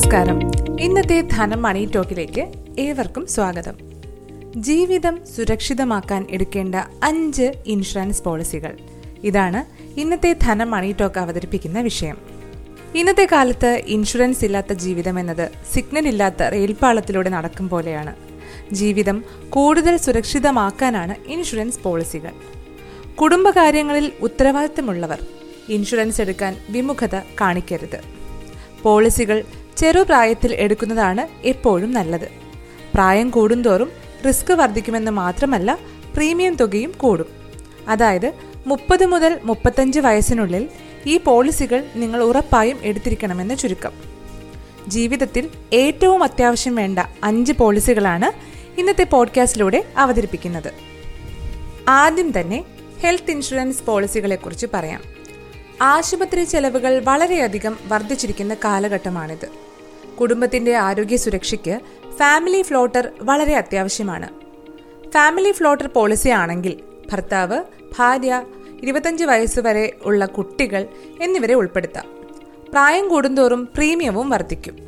നമസ്കാരം. ഇന്നത്തെ ധനം മണി ടോക്കിലേക്ക് ഏവർക്കും സ്വാഗതം. ജീവിതം സുരക്ഷിതമാക്കാൻ എടുക്കേണ്ട അഞ്ച് ഇൻഷുറൻസ് പോളിസികൾ. ഇതാണ് ഇന്നത്തെ ധനം മണി ടോക്ക് അവതരിപ്പിക്കുന്ന വിഷയം. ഇന്നത്തെ കാലത്ത് ഇൻഷുറൻസ് ഇല്ലാത്ത ജീവിതം എന്നത് സിഗ്നൽ ഇല്ലാത്ത റെയിൽപാളത്തിലൂടെ നടക്കും പോലെയാണ്. ജീവിതം കൂടുതൽ സുരക്ഷിതമാക്കാനാണ് ഇൻഷുറൻസ് പോളിസികൾ. കുടുംബകാര്യങ്ങളിൽ ഉത്തരവാദിത്തമുള്ളവർ ഇൻഷുറൻസ് എടുക്കാൻ വിമുഖത കാണിക്കരുത്. പോളിസികൾ ചെറുപ്രായത്തിൽ എടുക്കുന്നതാണ് എപ്പോഴും നല്ലത്. പ്രായം കൂടുന്തോറും റിസ്ക് വർദ്ധിക്കുമെന്ന് മാത്രമല്ല പ്രീമിയം തുകയും കൂടും. അതായത് മുപ്പത് മുതൽ മുപ്പത്തഞ്ച് വയസ്സിനുള്ളിൽ ഈ പോളിസികൾ നിങ്ങൾ ഉറപ്പായും എടുത്തിരിക്കണമെന്ന് ചുരുക്കം. ജീവിതത്തിൽ ഏറ്റവും അത്യാവശ്യം വേണ്ട അഞ്ച് പോളിസികളാണ് ഇന്നത്തെ പോഡ്കാസ്റ്റിലൂടെ അവതരിപ്പിക്കുന്നത്. ആദ്യം തന്നെ ഹെൽത്ത് ഇൻഷുറൻസ് പോളിസികളെക്കുറിച്ച് പറയാം. ആശുപത്രി ചെലവുകൾ വളരെയധികം വർദ്ധിച്ചിരിക്കുന്ന കാലഘട്ടമാണിത്. കുടുംബത്തിന്റെ ആരോഗ്യ സുരക്ഷയ്ക്ക് ഫാമിലി ഫ്ലോട്ടർ വളരെ അത്യാവശ്യമാണ്. ഫാമിലി ഫ്ലോട്ടർ പോളിസി ആണെങ്കിൽ ഭർത്താവ് ഭാര്യ ഇരുപത്തഞ്ച് വയസ്സ് വരെ ഉള്ള കുട്ടികൾ എന്നിവരെ ഉൾപ്പെടുത്താം. പ്രായം കൂടുന്തോറും പ്രീമിയവും വർദ്ധിക്കും.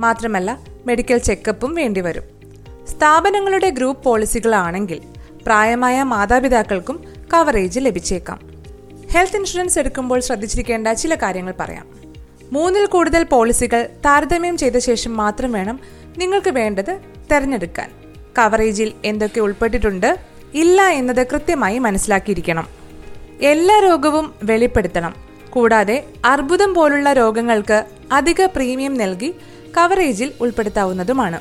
മാത്രമല്ല മെഡിക്കൽ ചെക്കപ്പും വേണ്ടിവരും സ്ഥാപനങ്ങളുടെ ഗ്രൂപ്പ് പോളിസികളാണെങ്കിൽ പ്രായമായ മാതാപിതാക്കൾക്കും കവറേജ് ലഭിച്ചേക്കാം. ഹെൽത്ത് ഇൻഷുറൻസ് എടുക്കുമ്പോൾ ശ്രദ്ധിച്ചിരിക്കേണ്ട ചില കാര്യങ്ങൾ പറയാം. മൂന്നിൽ കൂടുതൽ പോളിസികൾ താരതമ്യം ചെയ്ത ശേഷം മാത്രം വേണം നിങ്ങൾക്ക് വേണ്ടത് തിരഞ്ഞെടുക്കാൻ. കവറേജിൽ എന്തൊക്കെ ഉൾപ്പെട്ടിട്ടുണ്ട് ഇല്ല എന്നത് കൃത്യമായി മനസ്സിലാക്കിയിരിക്കണം. എല്ലാ രോഗവും വെളിപ്പെടുത്തണം. കൂടാതെ അർബുദം പോലുള്ള രോഗങ്ങൾക്ക് അധിക പ്രീമിയം നൽകി കവറേജിൽ ഉൾപ്പെടുത്താവുന്നതുമാണ്.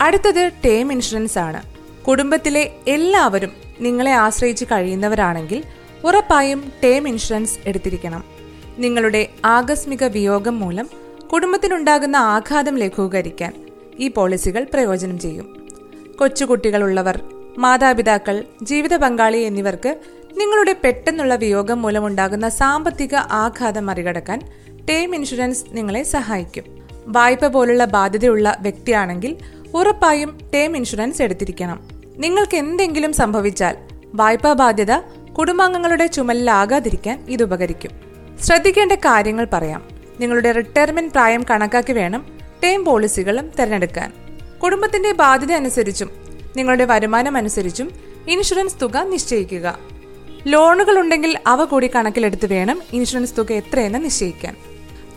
അടുത്തത് ടേം ഇൻഷുറൻസ് ആണ് കുടുംബത്തിലെ എല്ലാവരും നിങ്ങളെ ആശ്രയിച്ച് കഴിയുന്നവരാണെങ്കിൽ ഉറപ്പായും ടേം ഇൻഷുറൻസ് എടുത്തിരിക്കണം. നിങ്ങളുടെ ആകസ്മിക വിയോഗം മൂലം കുടുംബത്തിനുണ്ടാകുന്ന ആഘാതം ലഘൂകരിക്കാൻ ഈ പോളിസികൾ പ്രയോജനം ചെയ്യും. കൊച്ചുകുട്ടികളുള്ളവർ മാതാപിതാക്കൾ ജീവിത പങ്കാളി എന്നിവർക്ക് നിങ്ങളുടെ പെട്ടെന്നുള്ള വിയോഗം മൂലമുണ്ടാകുന്ന സാമ്പത്തിക ആഘാതം മറികടക്കാൻ ടേം ഇൻഷുറൻസ് നിങ്ങളെ സഹായിക്കും. വായ്പ പോലുള്ള ബാധ്യതയുള്ള വ്യക്തിയാണെങ്കിൽ ഉറപ്പായും ടേം ഇൻഷുറൻസ് എടുത്തിരിക്കണം. നിങ്ങൾക്ക് എന്തെങ്കിലും സംഭവിച്ചാൽ വായ്പാ ബാധ്യത കുടുംബാംഗങ്ങളുടെ ചുമലിലാകാതിരിക്കാൻ ഇത് ഉപകരിക്കും. ശ്രദ്ധിക്കേണ്ട കാര്യങ്ങൾ പറയാം. നിങ്ങളുടെ റിട്ടയർമെന്റ് പ്രായം കണക്കാക്കി വേണം ടേം പോളിസികളും തിരഞ്ഞെടുക്കാൻ. കുടുംബത്തിന്റെ ബാധ്യത അനുസരിച്ചും നിങ്ങളുടെ വരുമാനം അനുസരിച്ചും ഇൻഷുറൻസ് തുക നിശ്ചയിക്കുക. ലോണുകൾ ഉണ്ടെങ്കിൽ അവ കൂടി കണക്കിലെടുത്ത് വേണം ഇൻഷുറൻസ് തുക എത്രയെന്ന് നിശ്ചയിക്കാൻ.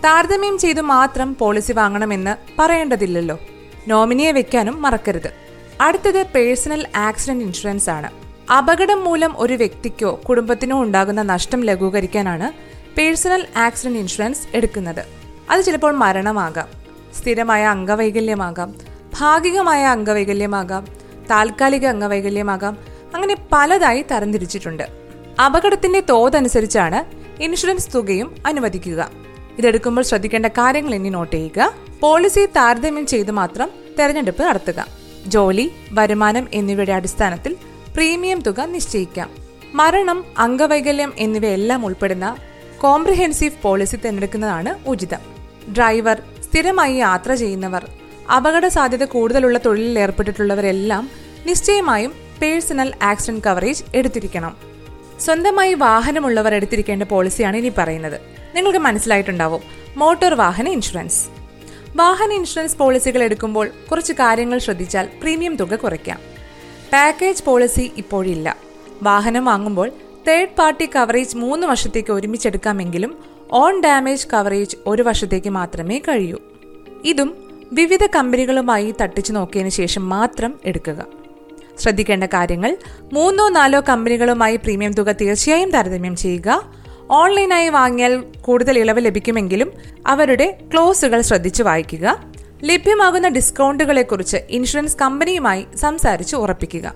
താരതമ്യം ചെയ്തു മാത്രം പോളിസി വാങ്ങണമെന്ന് പറയേണ്ടതില്ലല്ലോ. നോമിനിയെ വെക്കാനും മറക്കരുത്. അടുത്തത് പേഴ്സണൽ ആക്സിഡന്റ് ഇൻഷുറൻസ് ആണ് അപകടം മൂലം ഒരു വ്യക്തിക്കോ കുടുംബത്തിനോ ഉണ്ടാകുന്ന നഷ്ടം ലഘൂകരിക്കാനാണ് പേഴ്സണൽ ആക്സിഡന്റ് ഇൻഷുറൻസ് എടുക്കുന്നത്. അത് ചിലപ്പോൾ മരണമാകാം. സ്ഥിരമായ അംഗവൈകല്യമാകാം. ഭാഗികമായ അംഗവൈകല്യമാകാം. താൽക്കാലിക അംഗവൈകല്യമാകാം. അങ്ങനെ പലതായി തരംതിരിച്ചിട്ടുണ്ട്. അപകടത്തിന്റെ തോതനുസരിച്ചാണ് ഇൻഷുറൻസ് തുകയും അനുവദിക്കുക. ഇതെടുക്കുമ്പോൾ ശ്രദ്ധിക്കേണ്ട കാര്യങ്ങൾ ഇനി നോട്ട് ചെയ്യുക. പോളിസി താരതമ്യം ചെയ്ത് മാത്രം തെരഞ്ഞെടുപ്പ് നടത്തുക. ജോലി വരുമാനം എന്നിവയുടെ അടിസ്ഥാനത്തിൽ പ്രീമിയം തുക നിശ്ചയിക്കാം. മരണം അംഗവൈകല്യം എന്നിവയെല്ലാം ഉൾപ്പെടുന്ന കോംപ്രിഹെൻസീവ് പോളിസി തിരഞ്ഞെടുക്കുന്നതാണ് ഉചിതം. ഡ്രൈവർ സ്ഥിരമായി യാത്ര ചെയ്യുന്നവർ അപകട സാധ്യത കൂടുതലുള്ള തൊഴിലിൽ ഏർപ്പെട്ടിട്ടുള്ളവരെല്ലാം നിശ്ചയമായും പേഴ്സണൽ ആക്സിഡന്റ് കവറേജ് എടുത്തിരിക്കണം. സ്വന്തമായി വാഹനമുള്ളവർ എടുത്തിരിക്കേണ്ട പോളിസിയാണ് ഇനി പറയുന്നത്. നിങ്ങൾക്ക് മനസ്സിലായിട്ടുണ്ടാവും. മോട്ടോർ വാഹന ഇൻഷുറൻസ്. വാഹന ഇൻഷുറൻസ് പോളിസികൾ എടുക്കുമ്പോൾ കുറച്ച് കാര്യങ്ങൾ ശ്രദ്ധിച്ചാൽ പ്രീമിയം തുക കുറയ്ക്കാം. പാക്കേജ് പോളിസി ഇപ്പോഴില്ല. വാഹനം വാങ്ങുമ്പോൾ തേർഡ് പാർട്ടി കവറേജ് മൂന്ന് വർഷത്തേക്ക് ഒരുമിച്ചെടുക്കാമെങ്കിലും ഓൺ ഡാമേജ് കവറേജ് ഒരു വർഷത്തേക്ക് മാത്രമേ കഴിയൂ. ഇതും വിവിധ കമ്പനികളുമായി തട്ടിച്ചു നോക്കിയതിനു ശേഷം മാത്രം എടുക്കുക. ശ്രദ്ധിക്കേണ്ട കാര്യങ്ങൾ മൂന്നോ നാലോ കമ്പനികളുമായി പ്രീമിയം തുക തീർച്ചയായും താരതമ്യം ചെയ്യുക. ഓൺലൈനായി വാങ്ങിയാൽ കൂടുതൽ ഇളവ് ലഭിക്കുമെങ്കിലും അവരുടെ ക്ലോസുകൾ ശ്രദ്ധിച്ചു വായിക്കുക. ലഭ്യമാകുന്ന ഡിസ്കൗണ്ടുകളെക്കുറിച്ച് ഇൻഷുറൻസ് കമ്പനിയുമായി സംസാരിച്ച് ഉറപ്പിക്കുക.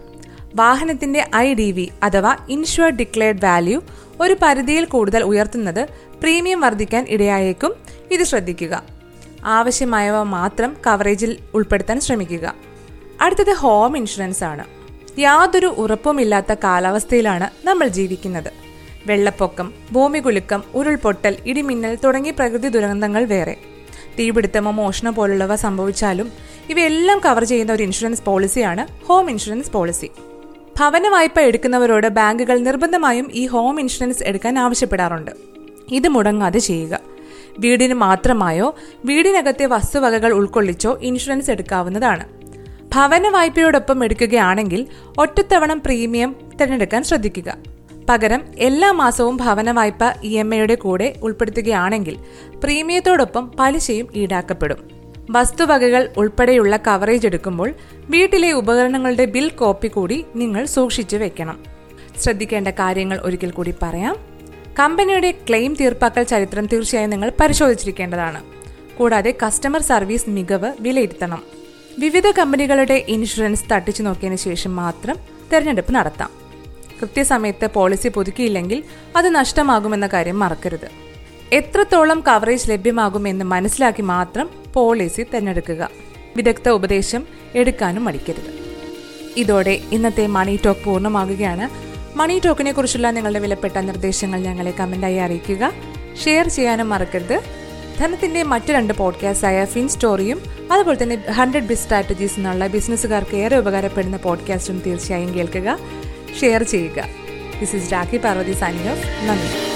വാഹനത്തിന്റെ ഐ ഡി വി അഥവാ ഇൻഷുർ ഡിക്ലെയർഡ് വാല്യൂ ഒരു പരിധിയിൽ കൂടുതൽ ഉയർത്തുന്നത് പ്രീമിയം വർദ്ധിക്കാൻ ഇടയായേക്കും. ഇത് ശ്രദ്ധിക്കുക. ആവശ്യമായവ മാത്രം കവറേജിൽ ഉൾപ്പെടുത്താൻ ശ്രമിക്കുക. അടുത്തത് ഹോം ഇൻഷുറൻസ് ആണ്. യാതൊരു ഉറപ്പുമില്ലാത്ത കാലാവസ്ഥയിലാണ് നമ്മൾ ജീവിക്കുന്നത്. വെള്ളപ്പൊക്കം ഭൂമികുലുക്കം ഉരുൾപൊട്ടൽ ഇടിമിന്നൽ തുടങ്ങിയ പ്രകൃതി ദുരന്തങ്ങൾ വേറെ. തീപിടുത്തമോ മോഷണം പോലുള്ളവ സംഭവിച്ചാലും ഇവയെല്ലാം കവർ ചെയ്യുന്ന ഒരു ഇൻഷുറൻസ് പോളിസിയാണ് ഹോം ഇൻഷുറൻസ് പോളിസി ഭവന വായ്പ എടുക്കുന്നവരോട് ബാങ്കുകൾ നിർബന്ധമായും ഈ ഹോം ഇൻഷുറൻസ് എടുക്കാൻ ആവശ്യപ്പെടാറുണ്ട്. ഇത് മുടങ്ങാതെ ചെയ്യുക. വീടിന് മാത്രമായോ വീടിനകത്തെ വസ്തുവകകൾ ഉൾക്കൊള്ളിച്ചോ ഇൻഷുറൻസ് എടുക്കാവുന്നതാണ്. ഭവന വായ്പയോടൊപ്പം എടുക്കുകയാണെങ്കിൽ ഒറ്റത്തവണ പ്രീമിയം തിരഞ്ഞെടുക്കാൻ ശ്രദ്ധിക്കുക. പകരം എല്ലാ മാസവും ഭവന വായ്പ ഇ എം ഐയുടെ കൂടെ ഉൾപ്പെടുത്തുകയാണെങ്കിൽ പ്രീമിയത്തോടൊപ്പം പലിശയും ഈടാക്കപ്പെടും. വസ്തുവകകൾ ഉൾപ്പെടെയുള്ള കവറേജ് എടുക്കുമ്പോൾ വീട്ടിലെ ഉപകരണങ്ങളുടെ ബിൽ കോപ്പി കൂടി നിങ്ങൾ സൂക്ഷിച്ചു വെക്കണം. ശ്രദ്ധിക്കേണ്ട കാര്യങ്ങൾ ഒരിക്കൽ കൂടി പറയാം. കമ്പനിയുടെ ക്ലെയിം തീർപ്പാക്കൽ ചരിത്രം തീർച്ചയായും നിങ്ങൾ പരിശോധിച്ചിരിക്കേണ്ടതാണ്. കൂടാതെ കസ്റ്റമർ സർവീസ് മികവ് വിലയിരുത്തണം. വിവിധ കമ്പനികളുടെ ഇൻഷുറൻസ് തട്ടിച്ചു നോക്കിയതിനു ശേഷം മാത്രം തിരഞ്ഞെടുപ്പ് നടത്താം. കൃത്യസമയത്ത് പോളിസി പുതുക്കിയില്ലെങ്കിൽ അത് നഷ്ടമാകുമെന്ന കാര്യം മറക്കരുത്. എത്രത്തോളം കവറേജ് ലഭ്യമാകുമെന്ന് മനസ്സിലാക്കി മാത്രം പോളിസി തിരഞ്ഞെടുക്കുക. വിദഗ്ധ ഉപദേശം എടുക്കാനും മടിക്കരുത്. ഇതോടെ ഇന്നത്തെ മണി ടോക്ക് പൂർണമാകുകയാണ്. മണി ടോക്കിനെ കുറിച്ചുള്ള നിങ്ങളുടെ വിലപ്പെട്ട നിർദ്ദേശങ്ങൾ ഞങ്ങളെ കമന്റായി അറിയിക്കുക. ഷെയർ ചെയ്യാനും മറക്കരുത്. ധനത്തിന്റെ മറ്റു രണ്ട് പോഡ്കാസ്റ്റായ ഫിൻ സ്റ്റോറിയും അതുപോലെ തന്നെ ഹൺഡ്രഡ് ബിസ് സ്ട്രാറ്റജീസ് എന്നുള്ള ബിസിനസ്സുകാർക്ക് ഏറെ ഉപകാരപ്പെടുന്ന പോഡ്കാസ്റ്റും തീർച്ചയായും കേൾക്കുക. ഷെയർ ചെയ്യുക. This is Rakhi Parvathy signing off നന്ദി.